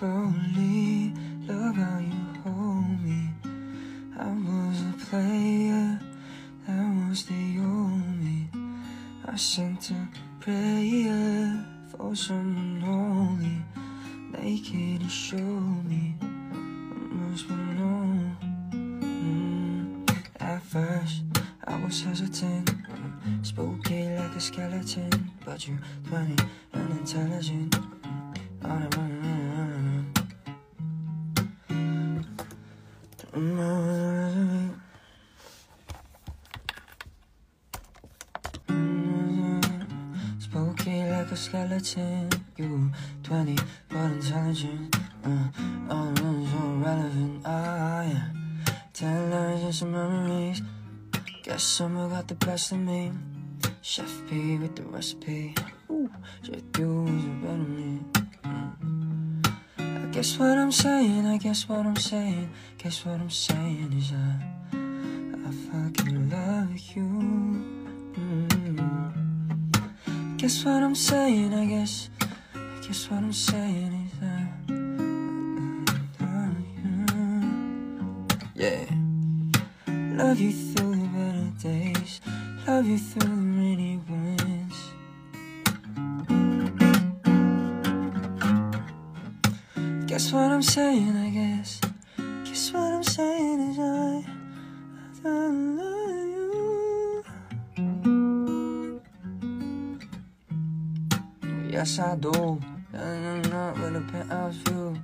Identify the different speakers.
Speaker 1: slowly. Love how you hold me. I was a player, that was the only. I sent a prayer for someone only. Naked and show me what must be known. Mm, at first, I was hesitant. Spooky like a skeleton, but you're funny and intelligent. All I wanna Spooky like a skeleton. You 20 but intelligent. Uh, all so relevant. Ah, yeah. Ten lines and some memories. Guess summer got the best of me. Chef P with the recipe. Ooh, just you is better me. Guess what I'm saying, I guess what I'm saying, guess what I'm saying is I, I fucking love you. Mm. Guess what I'm saying, I guess, I guess what I'm saying is I, I love you. Yeah. Love you through the better days, love you through the rainy winds. Guess what I'm saying, I guess. Guess what I'm saying is I, I don't love you. Yes, I do. And I'm not with a penthouse view.